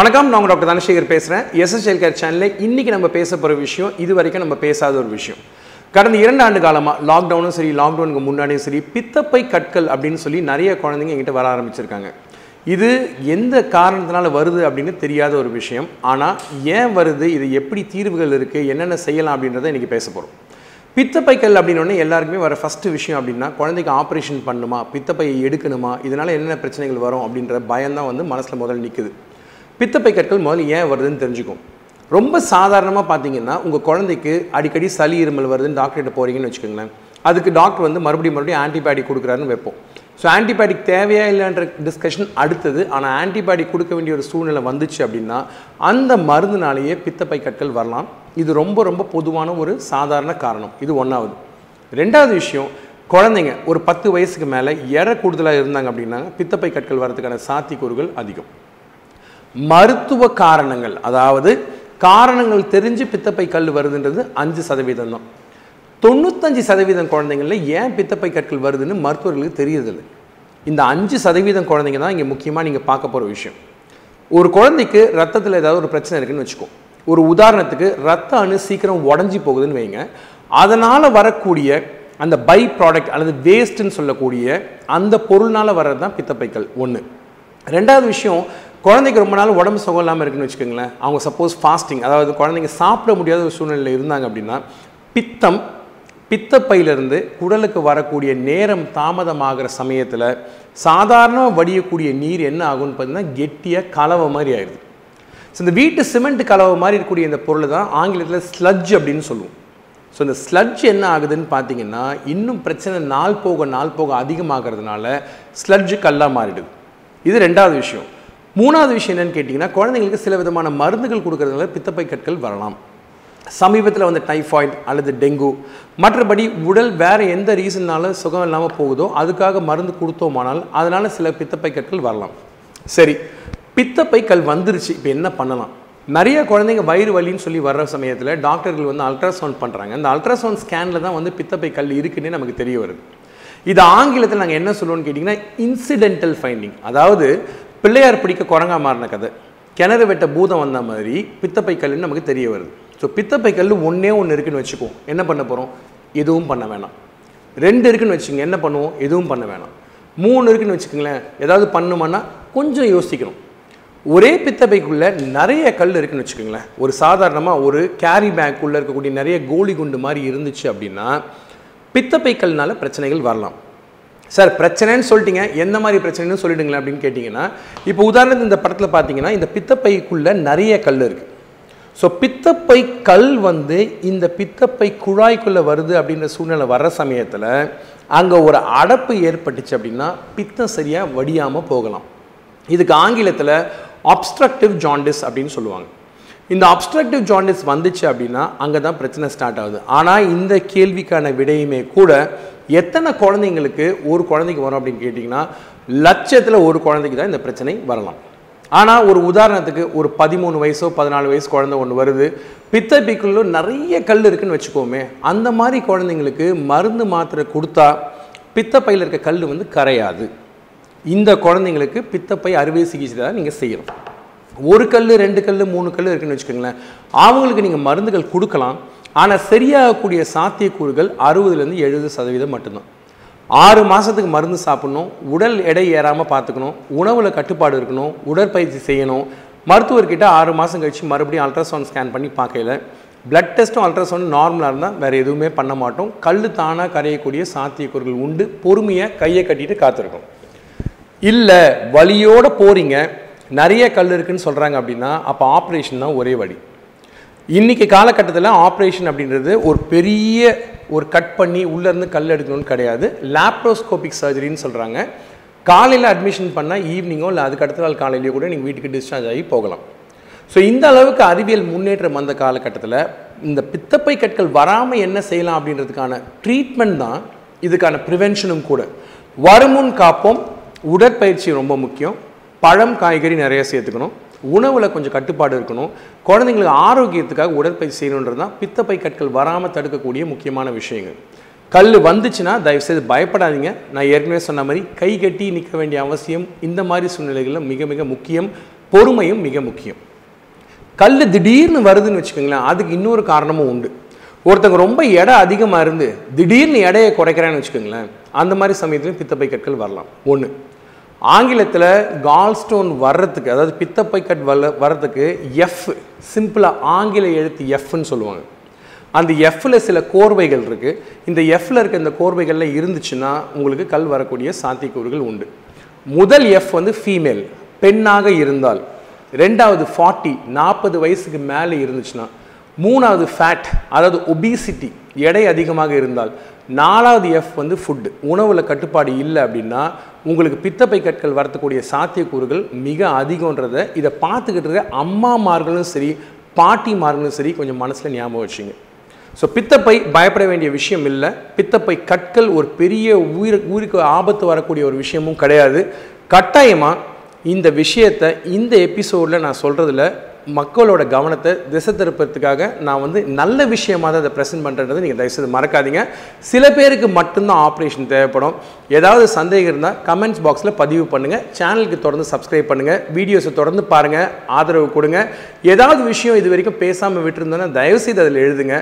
வணக்கம் நான் உங்கள் டாக்டர் தனசேகர் பேசுகிறேன் எஸ்எஸ்எல் கேர் சேனலில் இன்றைக்கி நம்ம பேச போகிற விஷயம் இது வரைக்கும் நம்ம பேசாத ஒரு விஷயம். கடந்த இரண்டு ஆண்டு காலமாக லாக்டவுனும் சரி லாக்டவுனுக்கு முன்னாடியும் சரி பித்தப்பை கற்கள் அப்படின்னு சொல்லி நிறைய குழந்தைங்க என்கிட்ட வர ஆரம்பிச்சிருக்காங்க. இது எந்த காரணத்தினால வருது அப்படின்னு தெரியாத ஒரு விஷயம். ஆனால் ஏன் வருது இது எப்படி தீர்வுகள் இருக்குது என்னென்ன செய்யலாம் அப்படின்றத இன்றைக்கி பேச போகிறோம் பித்தப்பைக்கல் அப்படின்னோடனே எல்லாருக்குமே வர ஃபஸ்ட்டு விஷயம் அப்படின்னா குழந்தைக்கு ஆப்ரேஷன் பண்ணணுமா பித்தப்பையை எடுக்கணுமா இதனால் என்னென்ன பிரச்சனைகள் வரும் அப்படின்ற பயம்தான் வந்து மனசில் முதல்ல நிற்குது பித்தப்பை கற்கள் முதல்ல ஏன் வருதுன்னு தெரிஞ்சுக்கும். ரொம்ப சாதாரணமாக பார்த்தீங்கன்னா உங்கள் குழந்தைக்கு அடிக்கடி சளி இருமல் வருதுன்னு டாக்டர்கிட்ட போகிறீங்கன்னு வச்சுக்கோங்களேன். அதுக்கு டாக்டர் வந்து மறுபடியும் மறுபடியும் ஆன்டிபயோட்டிக் கொடுக்குறாருன்னு வைப்போம். ஸோ ஆன்டிபயோட்டிக் தேவையா இல்லைன்ற டிஸ்கஷன் அடுத்தது. ஆனால் ஆன்டிபயோட்டிக் கொடுக்க வேண்டிய ஒரு சூழ்நிலை வந்துச்சு அப்படின்னா அந்த மருந்துனாலேயே பித்தப்பை கற்கள் வரலாம். இது ரொம்ப ரொம்ப பொதுவான ஒரு சாதாரண காரணம். இது ஒன்றாவது ரெண்டாவது விஷயம் குழந்தைங்க ஒரு பத்து வயசுக்கு மேலே எற கூடுதலாக இருந்தாங்க அப்படின்னா பித்தப்பை கற்கள் வரதுக்கான சாத்தியக்கூறுகள் அதிகம். மருத்துவ காரணங்கள் அதாவது காரணங்கள் தெரிஞ்சு பித்தப்பை கல் வருதுன்றது அஞ்சு சதவீதம் தான். தொண்ணூத்தஞ்சு சதவீதம் குழந்தைங்களில் ஏன் பித்தப்பை கற்கள் வருதுன்னு மருத்துவர்களுக்கு தெரியறதில்லை. இந்த அஞ்சு சதவீதம் குழந்தைங்க தான் இங்கே முக்கியமாக நீங்கள் பார்க்க போகிற விஷயம். ஒரு குழந்தைக்கு ரத்தத்தில் ஏதாவது ஒரு பிரச்சனை இருக்குன்னு வச்சுக்கோ. ஒரு உதாரணத்துக்கு ரத்த அணு சீக்கிரம் உடஞ்சி போகுதுன்னு வைங்க. அதனால் வரக்கூடிய அந்த பை ப்ராடக்ட் அல்லது வேஸ்ட்டுன்னு சொல்லக்கூடிய அந்த பொருள்னால் வர்றது தான் பித்தப்பைக்கல் ஒன்று ரெண்டாவது விஷயம் குழந்தைக்கு ரொம்ப நாள் உடம்பு சுகம் இல்லாமல் இருக்குன்னு வச்சுக்கோங்களேன். அவங்க சப்போஸ் ஃபாஸ்டிங் அதாவது குழந்தைங்க சாப்பிட முடியாத ஒரு சூழ்நிலையில் இருந்தாங்க அப்படின்னா பித்தம் பித்தப்பையிலிருந்து குடலுக்கு வரக்கூடிய நேரம் தாமதமாகிற சமயத்தில் சாதாரணமாக வடியக்கூடிய நீர் என்ன ஆகும்னு பார்த்தீங்கன்னா கெட்டியாக கலவை மாதிரி ஆயிடுது. ஸோ இந்த வீட்டு சிமெண்ட் கலவை மாதிரி இருக்கக்கூடிய இந்த பொருளை தான் ஆங்கிலத்தில் ஸ்லட்ஜ் அப்படின்னு சொல்லுவோம். ஸோ இந்த ஸ்லட்ஜ் என்ன ஆகுதுன்னு பார்த்தீங்கன்னா இன்னும் பிரச்சனை நாள் போக நாள் போக அதிகமாகிறதுனால ஸ்லட்ஜு கல்லாக மாறிடுது. இது ரெண்டாவது விஷயம். மூணாவது விஷயம் என்னன்னு கேட்டிங்கன்னா குழந்தைங்களுக்கு சில விதமான மருந்துகள் கொடுக்கறதுனால பித்தப்பை கற்கள் வரலாம். சமீபத்தில் வந்து டைஃபாய்டு அல்லது டெங்கு மற்றபடி உடல் வேறு எந்த ரீசன்னாலும் சுகம் இல்லாமல் போகுதோ அதுக்காக மருந்து கொடுத்தோமானால் அதனால் சில பித்தப்பை கற்கள் வரலாம். சரி பித்தப்பை கல் வந்துருச்சு இப்போ என்ன பண்ணலாம்? நிறைய குழந்தைங்க வயிறு வலின்னு சொல்லி வர்ற சமயத்தில் டாக்டர்கள் வந்து அல்ட்ராசவுண்ட் பண்ணுறாங்க அந்த அல்ட்ராசவுண்ட் ஸ்கேனில் தான் வந்து பித்தப்பை கல் இருக்குன்னே நமக்கு தெரிய வருது. இது ஆங்கிலத்தில் நாங்கள் என்ன சொல்லுவோம்னு கேட்டிங்கன்னா இன்சிடென்டல் ஃபைண்டிங் அதாவது பிள்ளையார் பிடிக்க குரங்கா மாறின கதை. கிணறு வெட்ட பூதம் வந்த மாதிரி பித்தப்பை கல்லுன்னு நமக்கு தெரிய வருது. ஸோ பித்தப்பை கல் ஒன்றே ஒன்று இருக்குன்னு வச்சுக்குவோம். என்ன பண்ண போகிறோம் எதுவும் பண்ண வேணாம். ரெண்டு இருக்குன்னு வச்சுக்கோங்க. என்ன பண்ணுவோம்? எதுவும் பண்ண வேணாம். மூணு இருக்குன்னு வச்சுக்கோங்களேன். ஏதாவது பண்ணுமான்னா கொஞ்சம் யோசிக்கணும். ஒரே பித்தப்பைக்குள்ளே நிறைய கல் இருக்குன்னு வச்சுக்கோங்களேன். ஒரு சாதாரணமாக ஒரு கேரி பேக்குள்ளே இருக்கக்கூடிய நிறைய கோலி குண்டு மாதிரி இருந்துச்சு அப்படின்னா பித்தப்பை கல்னால பிரச்சனைகள் வரலாம். சார் பிரச்சனைன்னு சொல்லிட்டீங்க. எந்த மாதிரி பிரச்சனைன்னு சொல்லிடுங்களேன் அப்படின்னு கேட்டிங்கன்னா இப்போ உதாரணத்துக்கு இந்த படத்தில் பார்த்தீங்கன்னா இந்த பித்தப்பைக்குள்ளே நிறைய கல் இருக்குது ஸோ பித்தப்பை கல் வந்து இந்த பித்தப்பை குழாய்க்குள்ளே வருது அப்படின்ற சூழ்நிலை வர்ற சமயத்தில் அங்கே ஒரு அடப்பு ஏற்பட்டுச்சு அப்படின்னா பித்தம் சரியாக வடியாமல் போகலாம். இதுக்கு ஆங்கிலத்தில் அப்ஸ்ட்ரக்டிவ் ஜாண்டிஸ் அப்படின்னு சொல்லுவாங்க. இந்த அப்ஸ்ட்ரக்டிவ் ஜாண்டிஸ் வந்துச்சு அப்படின்னா அங்கே தான் பிரச்சனை ஸ்டார்ட் ஆகுது. ஆனால் இந்த கேள்விக்கான விடையுமே கூட எத்தனை குழந்தைங்களுக்கு ஒரு குழந்தைக்கு வரும் அப்படின்னு கேட்டிங்கன்னா லட்சத்தில் ஒரு குழந்தைக்கு தான் இந்த பிரச்சனை வரலாம். ஆனால் ஒரு உதாரணத்துக்கு ஒரு பதிமூணு வயசோ பதினாலு வயசு குழந்தை ஒன்று வருது. பித்தப்பைக்குள்ள நிறைய கல் இருக்குன்னு வச்சுக்கோமே அந்த மாதிரி குழந்தைங்களுக்கு மருந்து மாத்திரை கொடுத்தா பித்தப்பையில் இருக்க கல் வந்து கரையாது. இந்த குழந்தைங்களுக்கு பித்தப்பை அறுவை சிகிச்சை தான் நீங்கள் செய்யணும். ஒரு கல் ரெண்டு கல் மூணு கல் இருக்குன்னு வச்சுக்கோங்களேன். அவங்களுக்கு நீங்கள் மருந்துகள் கொடுக்கலாம். ஆனால் சரியாகக்கூடிய சாத்தியக்கூறுகள் அறுபதுலேருந்து எழுபது சதவீதம் மட்டும்தான். ஆறு மாதத்துக்கு மருந்து சாப்பிட்ணும் உடல் எடை ஏறாமல் பார்த்துக்கணும் உணவில் கட்டுப்பாடு இருக்கணும் உடற்பயிற்சி செய்யணும். மருத்துவர்கிட்ட ஆறு மாதம் கழித்து மறுபடியும் அல்ட்ராசவுண்ட் ஸ்கேன் பண்ணி பார்க்கல பிளட் டெஸ்ட்டும் அல்ட்ராசவுண்ட் நார்மலாக இருந்தால் வேறு எதுவுமே பண்ண மாட்டோம். கல் தானாக கரையக்கூடிய சாத்தியக்கூறுகள் உண்டு. பொறுமையாக கையை கட்டிட்டு காத்திருக்கோம். இல்லை வலியோட போகிறீங்க நிறைய கல் இருக்குன்னு சொல்கிறாங்க அப்படின்னா அப்போ ஆப்ரேஷன் தான் ஒரே வழி. இன்றைக்கி காலகட்டத்தில் ஆப்ரேஷன் அப்படின்றது ஒரு பெரிய ஒரு கட் பண்ணி உள்ளேருந்து கல் எடுக்கணும்னு கிடையாது. லேப்ரோஸ்கோபிக் சர்ஜரின்னு சொல்கிறாங்க காலையில் அட்மிஷன் பண்ணால் ஈவினிங்கோ இல்லை அதுக்கு அடுத்த நாள் காலையிலேயோ கூட நீங்கள் வீட்டுக்கு டிஸ்சார்ஜ் ஆகி போகலாம். ஸோ இந்த அளவுக்கு அறிவியல் முன்னேற்றம் வந்த காலகட்டத்தில் இந்த பித்தப்பை கற்கள் வராமல் என்ன செய்யலாம் அப்படின்றதுக்கான ட்ரீட்மெண்ட் தான் இதுக்கான ப்ரிவென்ஷனும் கூட. வருமுன் காப்போம் உடற்பயிற்சி ரொம்ப முக்கியம். பழம் காய்கறி நிறைய சேர்த்துக்கணும். உணவில் கொஞ்சம் கட்டுப்பாடு இருக்கணும். குழந்தைங்களுக்கு ஆரோக்கியத்துக்காக உடற்பயிற்சி செய்யணுன்றது தான் பித்தப்பை கற்கள் வராமல் தடுக்கக்கூடிய முக்கியமான விஷயங்கள். கல் வந்துச்சுன்னா தயவுசெய்து பயப்படாதீங்க. நான் ஏற்கனவே சொன்ன மாதிரி கை கட்டி நிற்க வேண்டிய அவசியம் இந்த மாதிரி சூழ்நிலைகளில் மிக மிக முக்கியம். பொறுமையும் மிக முக்கியம். கல் திடீர்னு வருதுன்னு வச்சுக்கோங்களேன் அதுக்கு இன்னொரு காரணமும் உண்டு. ஒருத்தங்க ரொம்ப எடை அதிகமாக இருந்து திடீர்னு எடையை குறைக்கிறான்னு வச்சுக்கோங்களேன் அந்த மாதிரி சமயத்துலையும் பித்தப்பை கற்கள் வரலாம். ஒன்று ஆங்கிலத்தில் கால்ஸ்டோன் வர்றதுக்கு அதாவது பித்தப்பை கட் வர வர்றதுக்கு எஃப் சிம்பிளாக ஆங்கில எழுத்து எஃப்னு சொல்லுவாங்க. அந்த எஃப்பில் சில கோர்வைகள் இருக்குது இந்த எஃப்பில் இருக்க இந்த கோர்வைகள்லாம் இருந்துச்சுன்னா உங்களுக்கு கல் வரக்கூடிய சாத்தியக்கூறுகள் உண்டு. முதல் எஃப் வந்து ஃபீமேல் பெண்ணாக இருந்தால். ரெண்டாவது ஃபார்ட்டி நாற்பது வயசுக்கு மேலே இருந்துச்சுன்னா மூணாவது ஃபேட் அதாவது ஒபிசிட்டி எடை அதிகமாக இருந்தால் நாலாவது எஃப் வந்து ஃபுட்டு உணவில் கட்டுப்பாடு இல்லை அப்படின்னா உங்களுக்கு பித்தப்பை கற்கள் வரத்துக்கூடிய சாத்தியக்கூறுகள் மிக அதிகன்றதை இதை பார்த்துக்கிட்டு இருக்க அம்மாமார்களும் சரி பாட்டிமார்களும் சரி கொஞ்சம் மனசில் ஞாபகம் வச்சுங்க. ஸோ பித்தப்பை பயப்பட வேண்டிய விஷயம் இல்லை. பித்தப்பை கற்கள் ஒரு பெரிய உயிர் உயிருக்கு ஆபத்து வரக்கூடிய ஒரு விஷயமும் கிடையாது. கட்டாயமாக இந்த விஷயத்தை இந்த எபிசோடில் நான் சொல்கிறதுல மக்களோட கவனத்தை திசை திருப்பறதுக்காக நான் வந்து நல்ல விஷயமாக தான் அதை ப்ரெசென்ட் பண்ணுறது நீங்கள் தயவுசெய்து மறக்காதீங்க. சில பேருக்கு மட்டும்தான் ஆப்ரேஷன் தேவைப்படும். ஏதாவது சந்தேகம் இருந்தால் கமெண்ட்ஸ் பாக்ஸில் பதிவு பண்ணுங்கள் சேனலுக்கு தொடர்ந்து சப்ஸ்கிரைப் பண்ணுங்கள் வீடியோஸை தொடர்ந்து பாருங்கள் ஆதரவு கொடுங்க. ஏதாவது விஷயம் இது வரைக்கும் பேசாமல் விட்டுருந்தோன்னா தயவுசெய்து அதில் எழுதுங்க.